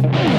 Who's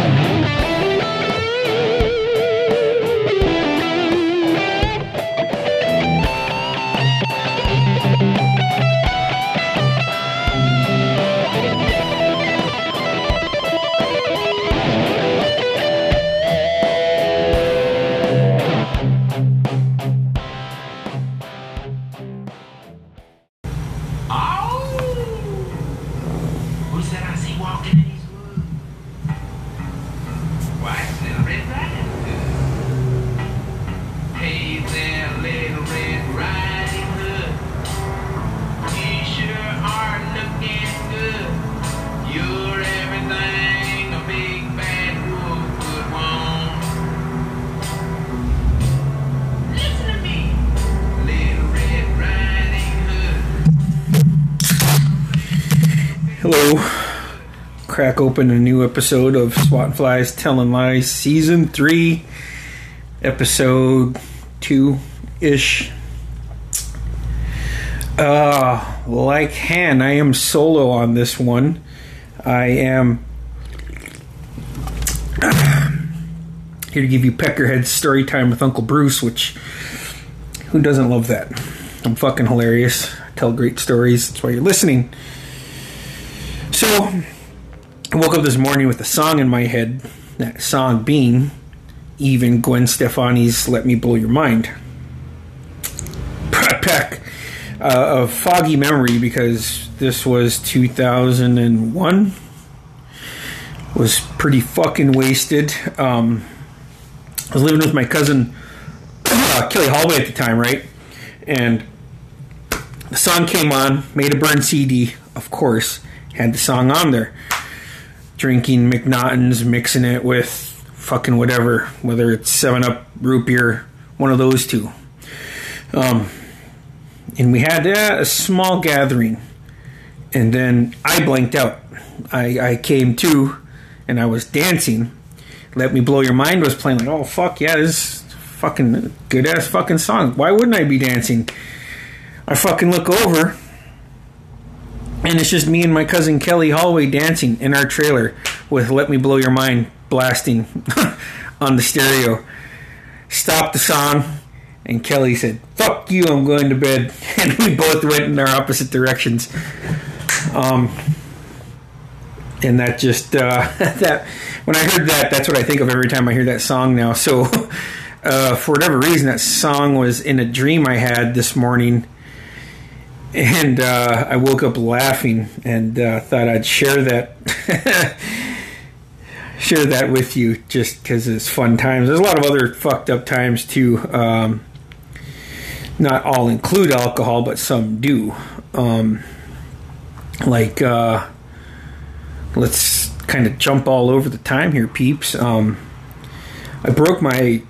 Hello. Crack open a new episode of SWAT Flies Telling Lies, Season 3, Episode 2 ish. Uh, like Han, I am solo on this one. I am here to give you Peckerhead's story time with Uncle Bruce, which who doesn't love that? I'm fucking hilarious. I tell great stories. That's why you're listening. So, I woke up this morning with a song in my head. That song being even Gwen Stefani's Let Me Blow Your Mind. Peck, uh, a foggy memory because this was 2001. Was pretty fucking wasted. Um, I was living with my cousin uh, Kelly Holloway at the time, right? And the song came on, made a burn CD, of course, had the song on there. Drinking McNaughton's, mixing it with fucking whatever, whether it's 7 Up, root beer, one of those two. Um, and we had a small gathering. And then I blanked out. I, I came to and I was dancing. Let Me Blow Your Mind was playing, like, oh, fuck, yeah, this is fucking good ass fucking song. Why wouldn't I be dancing? I fucking look over, and it's just me and my cousin Kelly Holloway dancing in our trailer with Let Me Blow Your Mind blasting on the stereo. Stopped the song, and Kelly said, Fuck you, I'm going to bed. And we both went in our opposite directions. Um, and that just, uh, that, when I heard that, that's what I think of every time I hear that song now. So, uh, for whatever reason, that song was in a dream I had this morning and uh, I woke up laughing and uh, thought I'd share that share that with you just because it's fun times. There's a lot of other fucked up times too. Um, not all include alcohol, but some do. Um, like, uh, let's kind of jump all over the time here, peeps. Um, I broke my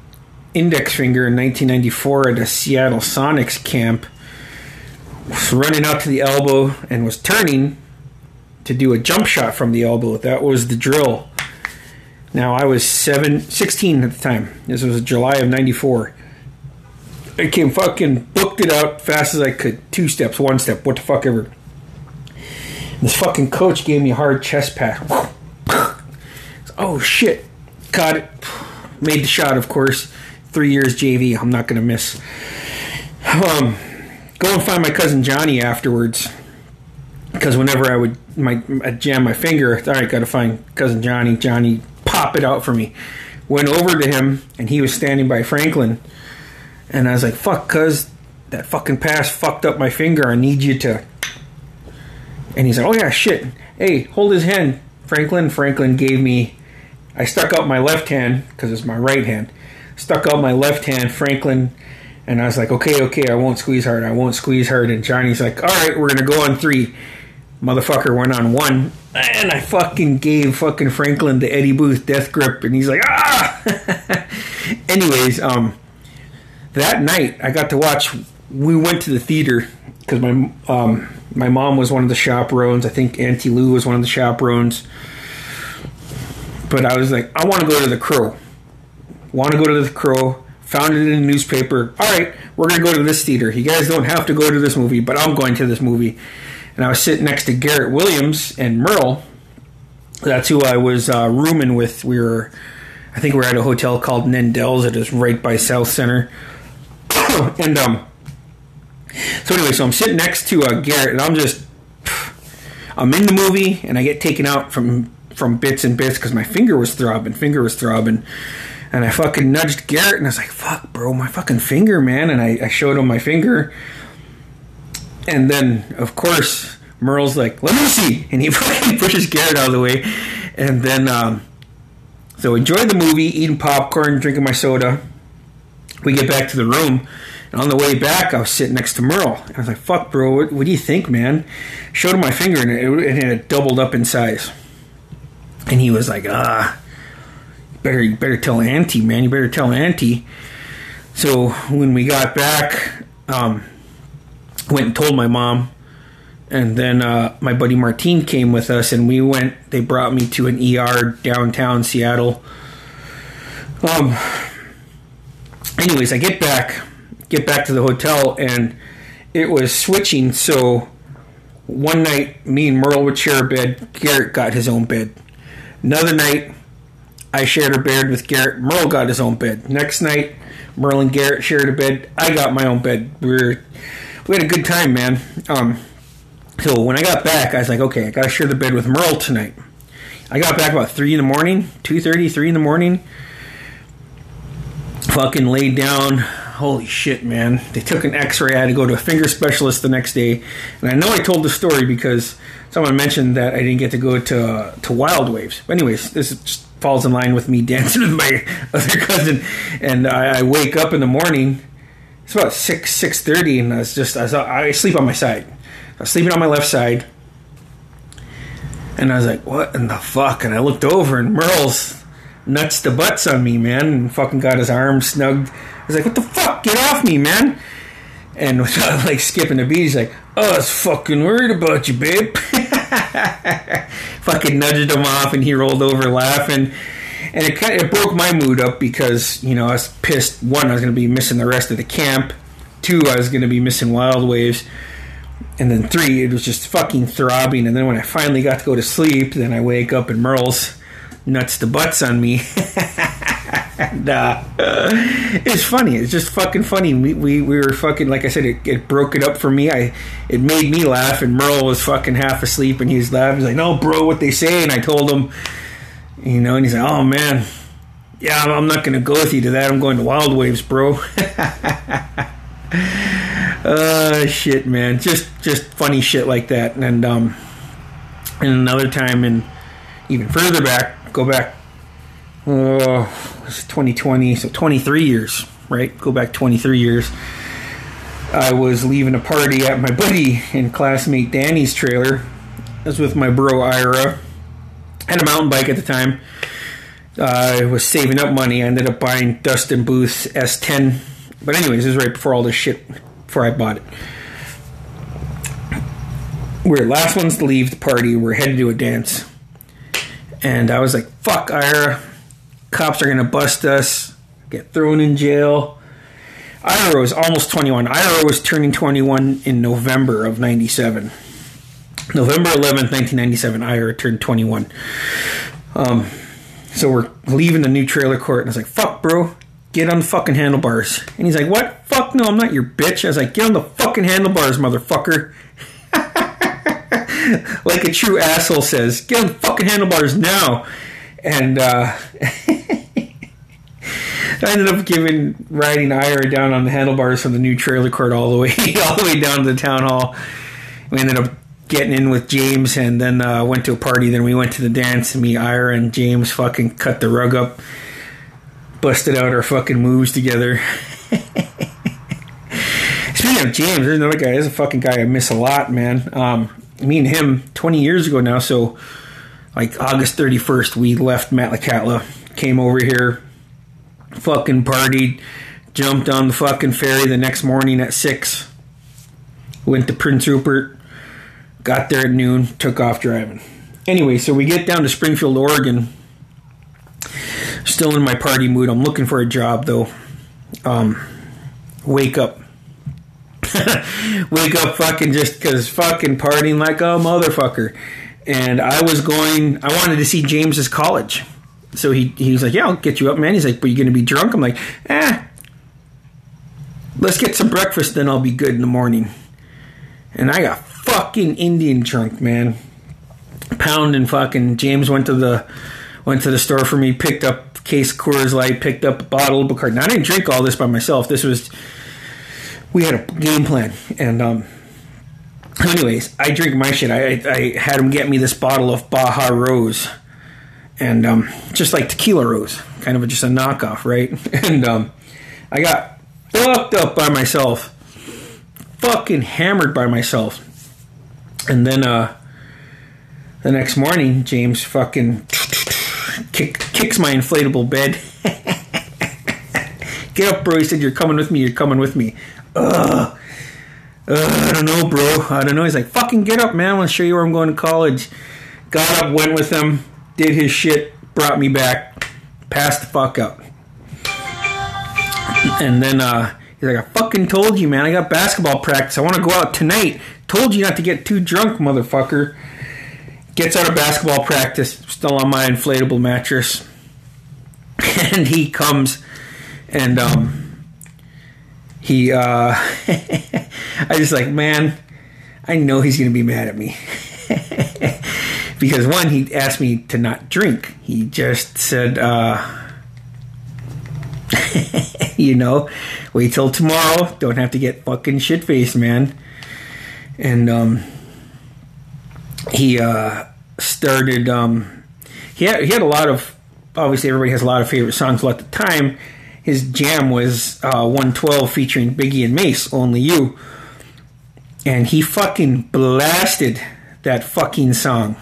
index finger in 1994 at a Seattle Sonics camp was running out to the elbow and was turning to do a jump shot from the elbow. That was the drill. Now I was seven, 16 at the time. This was July of '94. I came fucking booked it out fast as I could. Two steps, one step, what the fuck ever. This fucking coach gave me a hard chest pat. oh shit! Caught it. Made the shot, of course. Three years JV. I'm not gonna miss. Um, go and find my cousin Johnny afterwards. Because whenever I would my I'd jam my finger, all right, got to find cousin Johnny. Johnny, pop it out for me. Went over to him, and he was standing by Franklin. And I was like, "Fuck, cuz that fucking pass fucked up my finger. I need you to." And he's like, "Oh yeah, shit. Hey, hold his hand, Franklin." Franklin gave me. I stuck out my left hand because it's my right hand. Stuck out my left hand. Franklin and I was like, okay, okay, I won't squeeze hard. I won't squeeze hard. And Johnny's like, all right, we're going to go on three. Motherfucker went on one. And I fucking gave fucking Franklin the Eddie Booth death grip. And he's like, ah! Anyways, um, that night I got to watch, we went to the theater because my, um, my mom was one of the chaperones. I think Auntie Lou was one of the chaperones. But I was like, I want to go to the Crow. Want to go to the Crow found it in a newspaper. All right, we're going to go to this theater. You guys don't have to go to this movie, but I'm going to this movie. And I was sitting next to Garrett Williams and Merle, That's who I was uh, rooming with. We were, I think we are at a hotel called Nendell's. It is right by Southcenter. and um, so anyway, so I'm sitting next to uh, Garrett, and I'm just, I'm in the movie, and I get taken out from from bits and bits because my finger was throbbing, finger was throbbing, and I fucking nudged Garrett, and I was like, "Fuck, bro, my fucking finger, man!" And I, I showed him my finger, and then of course Merle's like, "Let me see," and he fucking pushes Garrett out of the way, and then um, so enjoy the movie, eating popcorn, drinking my soda. We get back to the room and on the way back, I was sitting next to Merle. I was like, fuck, bro, what, what do you think, man? Showed him my finger, and it, it had doubled up in size. And he was like, ah, better, you better tell Auntie, man. You better tell Auntie. So when we got back, um, went and told my mom. And then uh, my buddy Martine came with us, and we went. They brought me to an ER downtown Seattle. Um. Anyways, I get back get back to the hotel, and it was switching. So one night, me and Merle would share a bed. Garrett got his own bed. Another night, I shared a bed with Garrett. Merle got his own bed. Next night, Merle and Garrett shared a bed. I got my own bed. We were we had a good time, man. Um, so when I got back, I was like, okay, I gotta share the bed with Merle tonight. I got back about three in the morning, two thirty, three in the morning. Fucking laid down, holy shit, man. They took an x ray. I had to go to a finger specialist the next day. And I know I told the story because someone mentioned that I didn't get to go to, uh, to Wild Waves. But, anyways, this just falls in line with me dancing with my other cousin. And I, I wake up in the morning. It's about 6, 6.30, and I was just, I, I sleep on my side. I was sleeping on my left side. And I was like, what in the fuck? And I looked over, and Merle's nuts to butts on me, man, and fucking got his arm snugged I was like, "What the fuck? Get off me, man!" And without like skipping a beat, he's like, "Oh, I was fucking worried about you, babe." fucking nudged him off, and he rolled over laughing. And it kind of, it broke my mood up because you know I was pissed. One, I was going to be missing the rest of the camp. Two, I was going to be missing Wild Waves. And then three, it was just fucking throbbing. And then when I finally got to go to sleep, then I wake up and Merle's nuts to butts on me. and uh, it's funny. It's just fucking funny. We, we, we were fucking like I said. It, it, broke it up for me. I it made me laugh, and Merle was fucking half asleep, and he was laughing. He's like, "No, bro, what they say?" And I told him, you know, and he's like, "Oh man, yeah, I'm not gonna go with you to that. I'm going to Wild Waves, bro." uh shit, man. Just just funny shit like that, and um, and another time, and even further back, go back oh, it's 2020, so 23 years, right? Go back 23 years. I was leaving a party at my buddy and classmate Danny's trailer. I was with my bro Ira. Had a mountain bike at the time. Uh, I was saving up money. I ended up buying Dustin Booth's S10. But anyways, this was right before all this shit, before I bought it. We're last ones to leave the party. We're headed to a dance. And I was like, fuck, Ira cops are going to bust us, get thrown in jail. Ira was almost 21. Ira was turning 21 in November of 97. November 11th, 1997, Ira turned 21. Um, so we're leaving the new trailer court, and I was like, fuck, bro, get on the fucking handlebars. And he's like, what? Fuck no, I'm not your bitch. I was like, get on the fucking handlebars, motherfucker. like a true asshole says, get on the fucking handlebars now. And, uh, I ended up giving riding Ira down on the handlebars from the new trailer court all the way all the way down to the town hall. We ended up getting in with James and then uh, went to a party. Then we went to the dance. And me, Ira, and James fucking cut the rug up, busted out our fucking moves together. Speaking of James, there's another guy. There's a fucking guy I miss a lot, man. Um, me and him 20 years ago now. So, like August 31st, we left Metlakatla, came over here, fucking partied, jumped on the fucking ferry the next morning at 6, went to Prince Rupert, got there at noon, took off driving. Anyway, so we get down to Springfield, Oregon. Still in my party mood. I'm looking for a job though. Um, wake up. wake up fucking just because fucking partying like a motherfucker. and I was going. I wanted to see James's college, so he he was like, "Yeah, I'll get you up, man." He's like, "But you're gonna be drunk?" I'm like, "Eh, let's get some breakfast, then I'll be good in the morning." And I got fucking Indian drunk, man. Pound and fucking James went to the went to the store for me, picked up case Coors Light, picked up a bottle of Bacardi. Now I didn't drink all this by myself. This was we had a game plan, and um, anyways, I drink my shit. I, I had him get me this bottle of Baja Rose, and um, just like tequila rose, kind of just a knockoff, right? And um, I got fucked up by myself, fucking hammered by myself, and then uh, the next morning, James fucking kick, kicks my inflatable bed. Get up, bro. He said, You're coming with me. You're coming with me. Ugh. Uh, I don't know, bro. I don't know. He's like, fucking get up, man. I want to show you where I'm going to college. Got up, went with him, did his shit, brought me back, passed the fuck up. And then uh, he's like, I fucking told you, man. I got basketball practice. I want to go out tonight. Told you not to get too drunk, motherfucker. Gets out of basketball practice, still on my inflatable mattress. And he comes and um, he uh I just like, man, I know he's gonna be mad at me. because one, he asked me to not drink. He just said, uh you know, wait till tomorrow. Don't have to get fucking shit faced, man. And um he uh started um he had, he had a lot of obviously everybody has a lot of favorite songs well at the time his jam was uh, 112 featuring Biggie and Mase, Only You. And he fucking blasted that fucking song.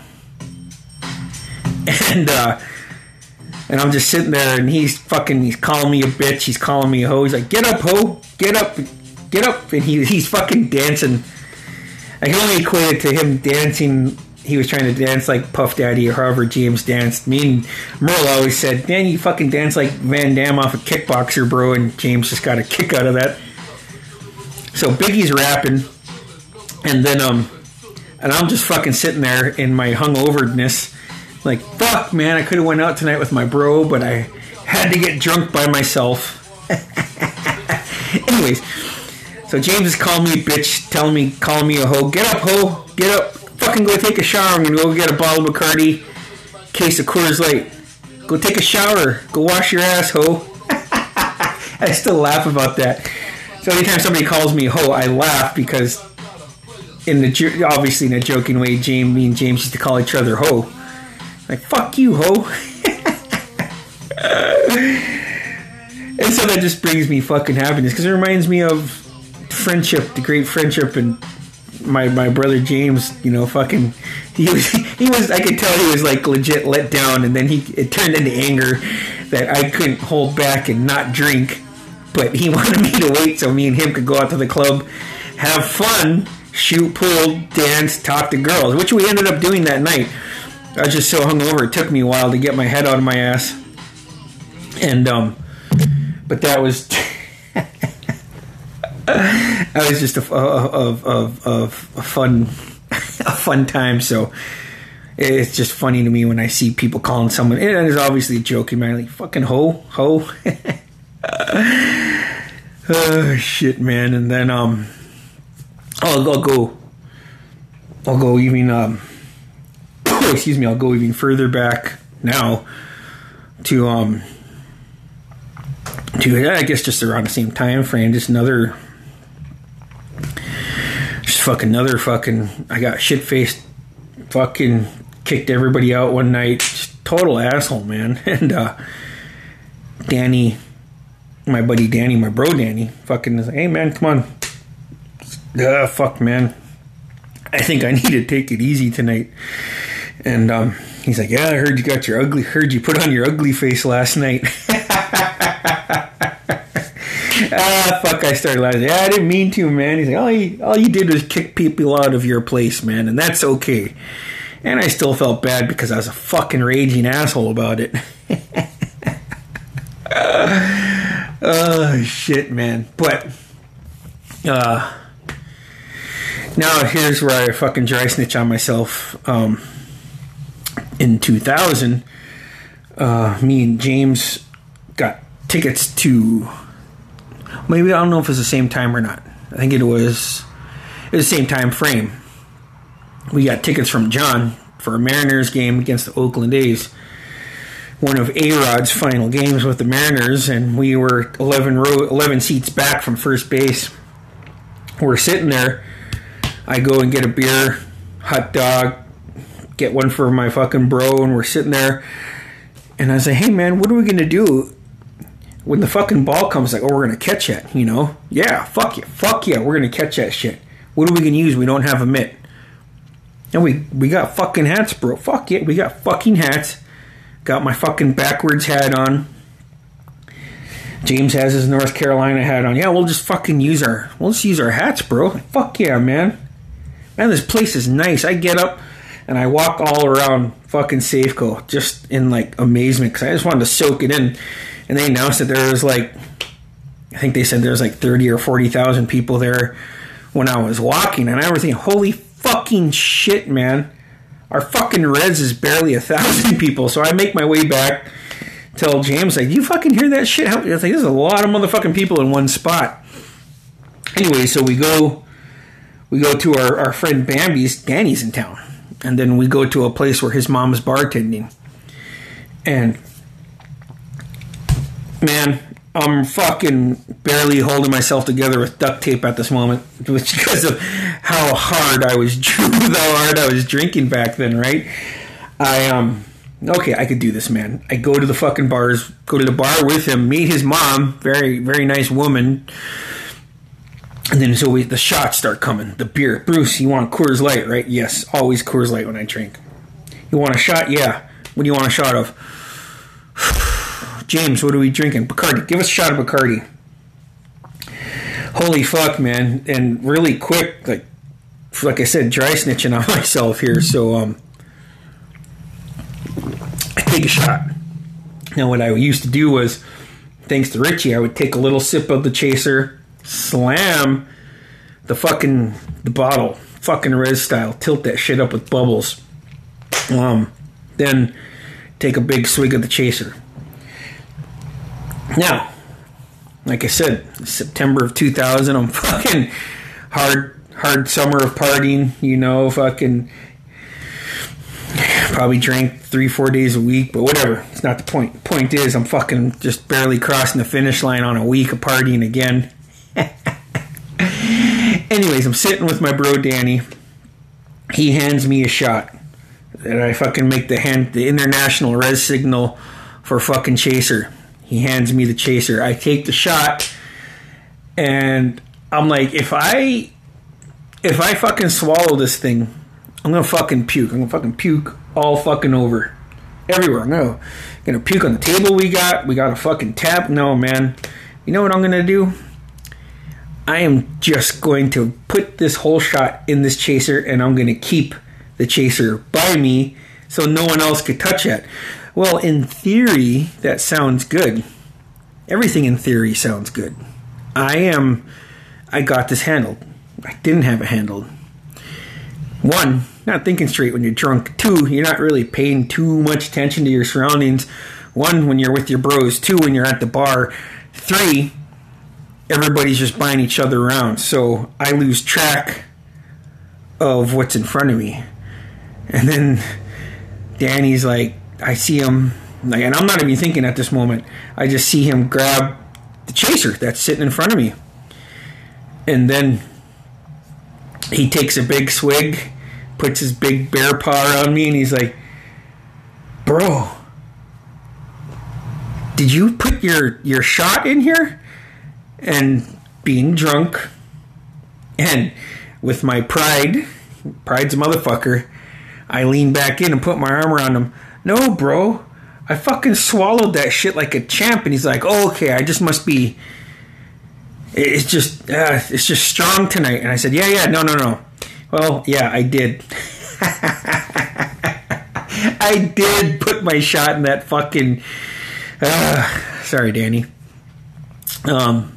And uh, and I'm just sitting there and he's fucking he's calling me a bitch, he's calling me a hoe. He's like, Get up, hoe, get up, get up and he, he's fucking dancing. I can only equate it to him dancing he was trying to dance like Puff Daddy or however James danced. Me and Merle always said, "Man, you fucking dance like Van Damme off a kickboxer, bro." And James just got a kick out of that. So Biggie's rapping, and then um, and I'm just fucking sitting there in my hungoverness, like fuck, man. I could have went out tonight with my bro, but I had to get drunk by myself. Anyways, so James is calling me a bitch, telling me, calling me a hoe. Get up, hoe. Get up fucking go take a shower and go get a bottle of Bacardi, case of Coors Light. Go take a shower. Go wash your ass, ho. I still laugh about that. So anytime somebody calls me ho, I laugh because in the obviously in a joking way, James, me and James used to call each other ho. Like fuck you, ho. and so that just brings me fucking happiness because it reminds me of friendship, the great friendship and my my brother James, you know, fucking he was he was I could tell he was like legit let down and then he it turned into anger that I couldn't hold back and not drink. But he wanted me to wait so me and him could go out to the club, have fun, shoot pool, dance, talk to girls, which we ended up doing that night. I was just so hungover it took me a while to get my head out of my ass. And um but that was that was just a, of of of a fun a fun time. So it's just funny to me when I see people calling someone. And it's obviously a joking, man. Like fucking ho ho. oh shit, man. And then um, I'll, I'll go. I'll go even um. Excuse me. I'll go even further back now to um to I guess just around the same time frame. Just another just fucking another fucking. I got shit faced. Fucking kicked everybody out one night. Just total asshole, man. And uh, Danny, my buddy Danny, my bro Danny, fucking is like, hey man, come on. Uh, fuck, man. I think I need to take it easy tonight. And um, he's like, yeah, I heard you got your ugly. Heard you put on your ugly face last night. ah, fuck, I started laughing. Yeah, I didn't mean to, man. He's like, all you, all you did was kick people out of your place, man, and that's okay. And I still felt bad because I was a fucking raging asshole about it. oh, shit, man. But, uh, now here's where I fucking dry snitch on myself. Um, in 2000, uh, me and James got tickets to. Maybe I don't know if it's the same time or not. I think it was. It was the same time frame. We got tickets from John for a Mariners game against the Oakland A's. One of A Rod's final games with the Mariners, and we were 11 row, 11 seats back from first base. We're sitting there. I go and get a beer, hot dog, get one for my fucking bro, and we're sitting there. And I say, hey man, what are we gonna do when the fucking ball comes? Like, oh, we're gonna catch it, you know? Yeah, fuck yeah, fuck yeah, we're gonna catch that shit. What are we gonna use? We don't have a mitt. And we we got fucking hats, bro. Fuck yeah, we got fucking hats. Got my fucking backwards hat on. James has his North Carolina hat on. Yeah, we'll just fucking use our we'll just use our hats, bro. Fuck yeah, man. Man, this place is nice. I get up and I walk all around fucking Safeco just in like amazement because I just wanted to soak it in. And they announced that there was like, I think they said there was like thirty or forty thousand people there when I was walking, and I was thinking, holy fucking shit, man. Our fucking Reds is barely a thousand people, so I make my way back. Tell James like, you fucking hear that shit? I like, there's a lot of motherfucking people in one spot. Anyway, so we go, we go to our, our friend Bambi's. Danny's in town, and then we go to a place where his mom's bartending. And man, I'm fucking barely holding myself together with duct tape at this moment, which because of how hard I was, how hard I was drinking back then, right? I um, okay, I could do this, man. I go to the fucking bars, go to the bar with him, meet his mom, very very nice woman, and then so we, the shots start coming. The beer, Bruce, you want Coors Light, right? Yes, always Coors Light when I drink. You want a shot? Yeah. What do you want a shot of? James, what are we drinking? Bacardi. Give us a shot of Bacardi. Holy fuck, man! And really quick, like, like I said, dry snitching on myself here. So, um, I take a shot. Now, what I used to do was, thanks to Richie, I would take a little sip of the chaser, slam the fucking the bottle, fucking res style, tilt that shit up with bubbles. Um, then take a big swig of the chaser. Now, like I said, September of 2000, I'm fucking hard, hard summer of partying, you know, fucking probably drank three, four days a week, but whatever. It's not the point. Point is, I'm fucking just barely crossing the finish line on a week of partying again. Anyways, I'm sitting with my bro Danny. He hands me a shot. And I fucking make the hand the international res signal for fucking chaser. He hands me the chaser. I take the shot, and I'm like, if I if I fucking swallow this thing, I'm gonna fucking puke. I'm gonna fucking puke all fucking over. Everywhere. Gonna, gonna puke on the table we got. We got a fucking tap. No, man. You know what I'm gonna do? I am just going to put this whole shot in this chaser and I'm gonna keep the chaser by me so no one else could touch it. Well, in theory, that sounds good. Everything in theory sounds good. I am. I got this handled. I didn't have it handled. One, not thinking straight when you're drunk. Two, you're not really paying too much attention to your surroundings. One, when you're with your bros. Two, when you're at the bar. Three, everybody's just buying each other around. So I lose track of what's in front of me. And then Danny's like, I see him, like, and I'm not even thinking at this moment. I just see him grab the chaser that's sitting in front of me, and then he takes a big swig, puts his big bear paw on me, and he's like, "Bro, did you put your your shot in here?" And being drunk, and with my pride, pride's a motherfucker. I lean back in and put my arm around him. No, bro. I fucking swallowed that shit like a champ. And he's like, oh, okay, I just must be. It's just, uh, it's just strong tonight. And I said, yeah, yeah, no, no, no. Well, yeah, I did. I did put my shot in that fucking. Uh, sorry, Danny. Um,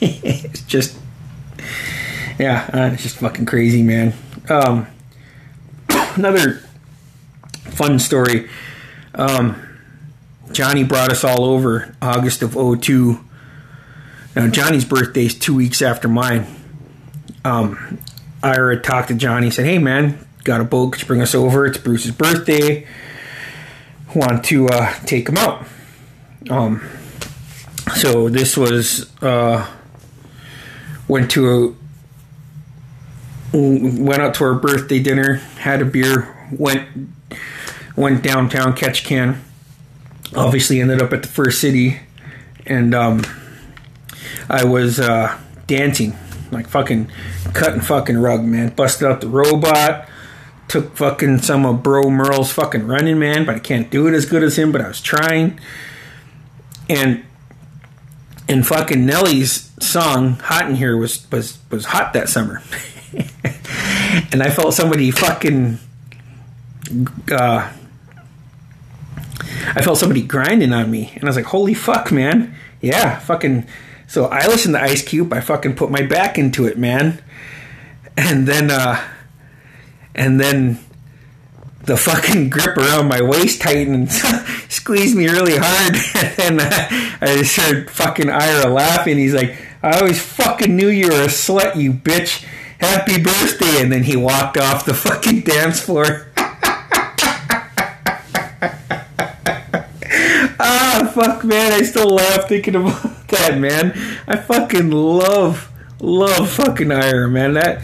it's just, yeah, uh, it's just fucking crazy, man. Um, another fun story. Um, Johnny brought us all over August of 02. Now, Johnny's birthday is two weeks after mine. Um, Ira talked to Johnny, said, Hey, man, got a boat. Could you bring us over? It's Bruce's birthday. Want to uh, take him out. Um, so this was, uh, went to a, went out to our birthday dinner, had a beer, went went downtown Ketchikan. Obviously, ended up at the First City, and um, I was uh, dancing like fucking cutting fucking rug, man. Busted out the robot. Took fucking some of Bro Merle's fucking running man, but I can't do it as good as him. But I was trying, and and fucking Nelly's song "Hot in Here" was was was hot that summer, and I felt somebody fucking. Uh, I felt somebody grinding on me, and I was like, "Holy fuck, man! Yeah, fucking." So I listened to Ice Cube. I fucking put my back into it, man, and then, uh, and then the fucking grip around my waist tightened squeezed me really hard. and I just heard fucking Ira laughing. He's like, I always fucking knew you were a slut, you bitch. Happy birthday. And then he walked off the fucking dance floor. ah, fuck, man. I still laugh thinking about that, man. I fucking love, love fucking Ira, man. That.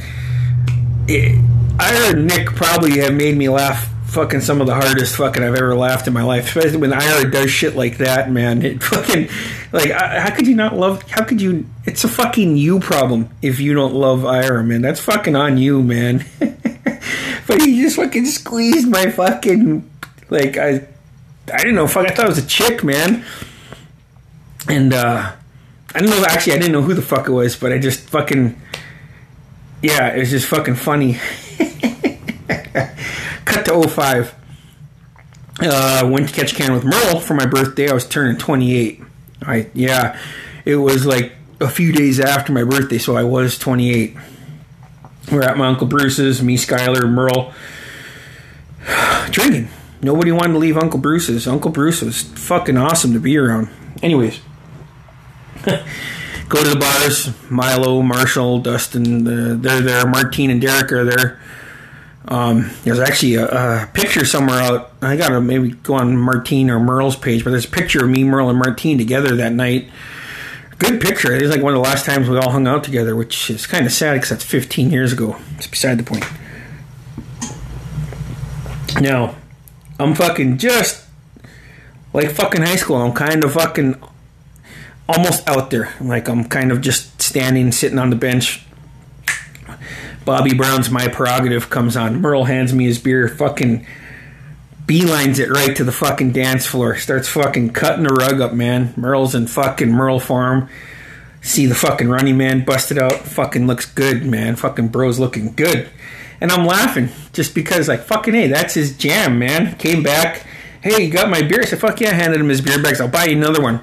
It, Ira and Nick probably have made me laugh fucking some of the hardest fucking I've ever laughed in my life. Especially when Ira does shit like that, man. It fucking like how could you not love? How could you? It's a fucking you problem if you don't love Ira, man. That's fucking on you, man. but he just fucking squeezed my fucking like I I didn't know. Fuck, I thought it was a chick, man. And uh I don't know. Actually, I didn't know who the fuck it was, but I just fucking yeah, it was just fucking funny. To 05. Uh, went to Ketchikan with Merle for my birthday. I was turning 28. I yeah, it was like a few days after my birthday, so I was 28. We're at my uncle Bruce's, me, Skyler, Merle, drinking. Nobody wanted to leave Uncle Bruce's. Uncle Bruce was fucking awesome to be around. Anyways, go to the bars. Milo, Marshall, Dustin, uh, they're there. Martine and Derek are there. Um, there's actually a, a, picture somewhere out. I gotta maybe go on Martine or Merle's page, but there's a picture of me, Merle, and Martine together that night. Good picture. It is like one of the last times we all hung out together, which is kind of sad because that's 15 years ago. It's beside the point. Now, I'm fucking just like fucking high school. I'm kind of fucking almost out there. Like I'm kind of just standing, sitting on the bench, Bobby Brown's My Prerogative comes on. Merle hands me his beer, fucking beelines it right to the fucking dance floor. Starts fucking cutting the rug up, man. Merle's in fucking Merle Farm. See the fucking running man busted out. Fucking looks good, man. Fucking bro's looking good. And I'm laughing just because, like, fucking, hey, that's his jam, man. Came back. Hey, you got my beer? I said, fuck yeah. I handed him his beer bags. I'll buy you another one.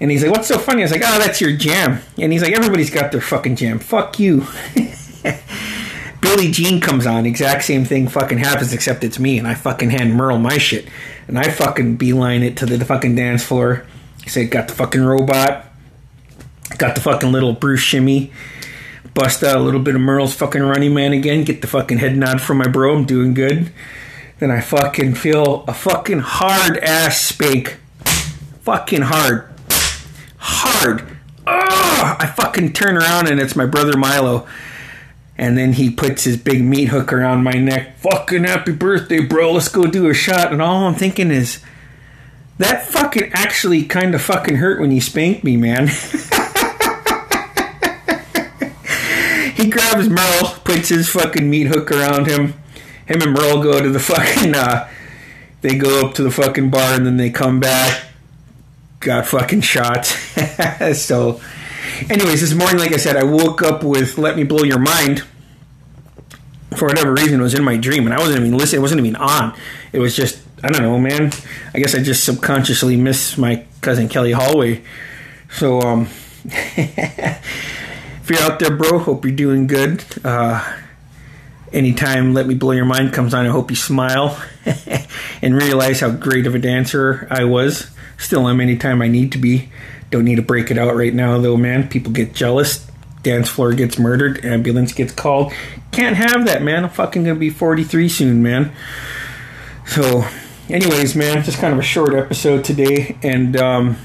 And he's like, what's so funny? I was like, oh, that's your jam. And he's like, everybody's got their fucking jam. Fuck you. Billie Jean comes on, exact same thing fucking happens, except it's me, and I fucking hand Merle my shit, and I fucking beeline it to the, the fucking dance floor. Say, got the fucking robot, got the fucking little Bruce shimmy, bust out a little bit of Merle's fucking running man again, get the fucking head nod from my bro, I'm doing good. Then I fucking feel a fucking hard ass spank. Fucking hard. Hard. Ugh! I fucking turn around and it's my brother Milo and then he puts his big meat hook around my neck. Fucking happy birthday, bro. Let's go do a shot. And all I'm thinking is, that fucking actually kind of fucking hurt when you spanked me, man. he grabs Merle, puts his fucking meat hook around him. Him and Merle go to the fucking, uh, they go up to the fucking bar and then they come back. Got fucking shots. so, Anyways, this morning, like I said, I woke up with "Let Me Blow Your Mind." For whatever reason, it was in my dream, and I wasn't even listening. It wasn't even on. It was just I don't know, man. I guess I just subconsciously miss my cousin Kelly Holloway. So, um, if you're out there, bro, hope you're doing good. Uh, anytime "Let Me Blow Your Mind" comes on, I hope you smile. and realize how great of a dancer I was. Still am anytime I need to be. Don't need to break it out right now, though, man. People get jealous. Dance floor gets murdered. Ambulance gets called. Can't have that, man. I'm fucking gonna be 43 soon, man. So, anyways, man, just kind of a short episode today, and um,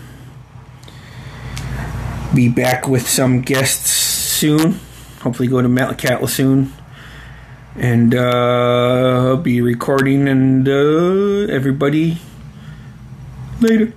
be back with some guests soon. Hopefully, go to Metlakatla soon, and uh, be recording. And uh, everybody, later.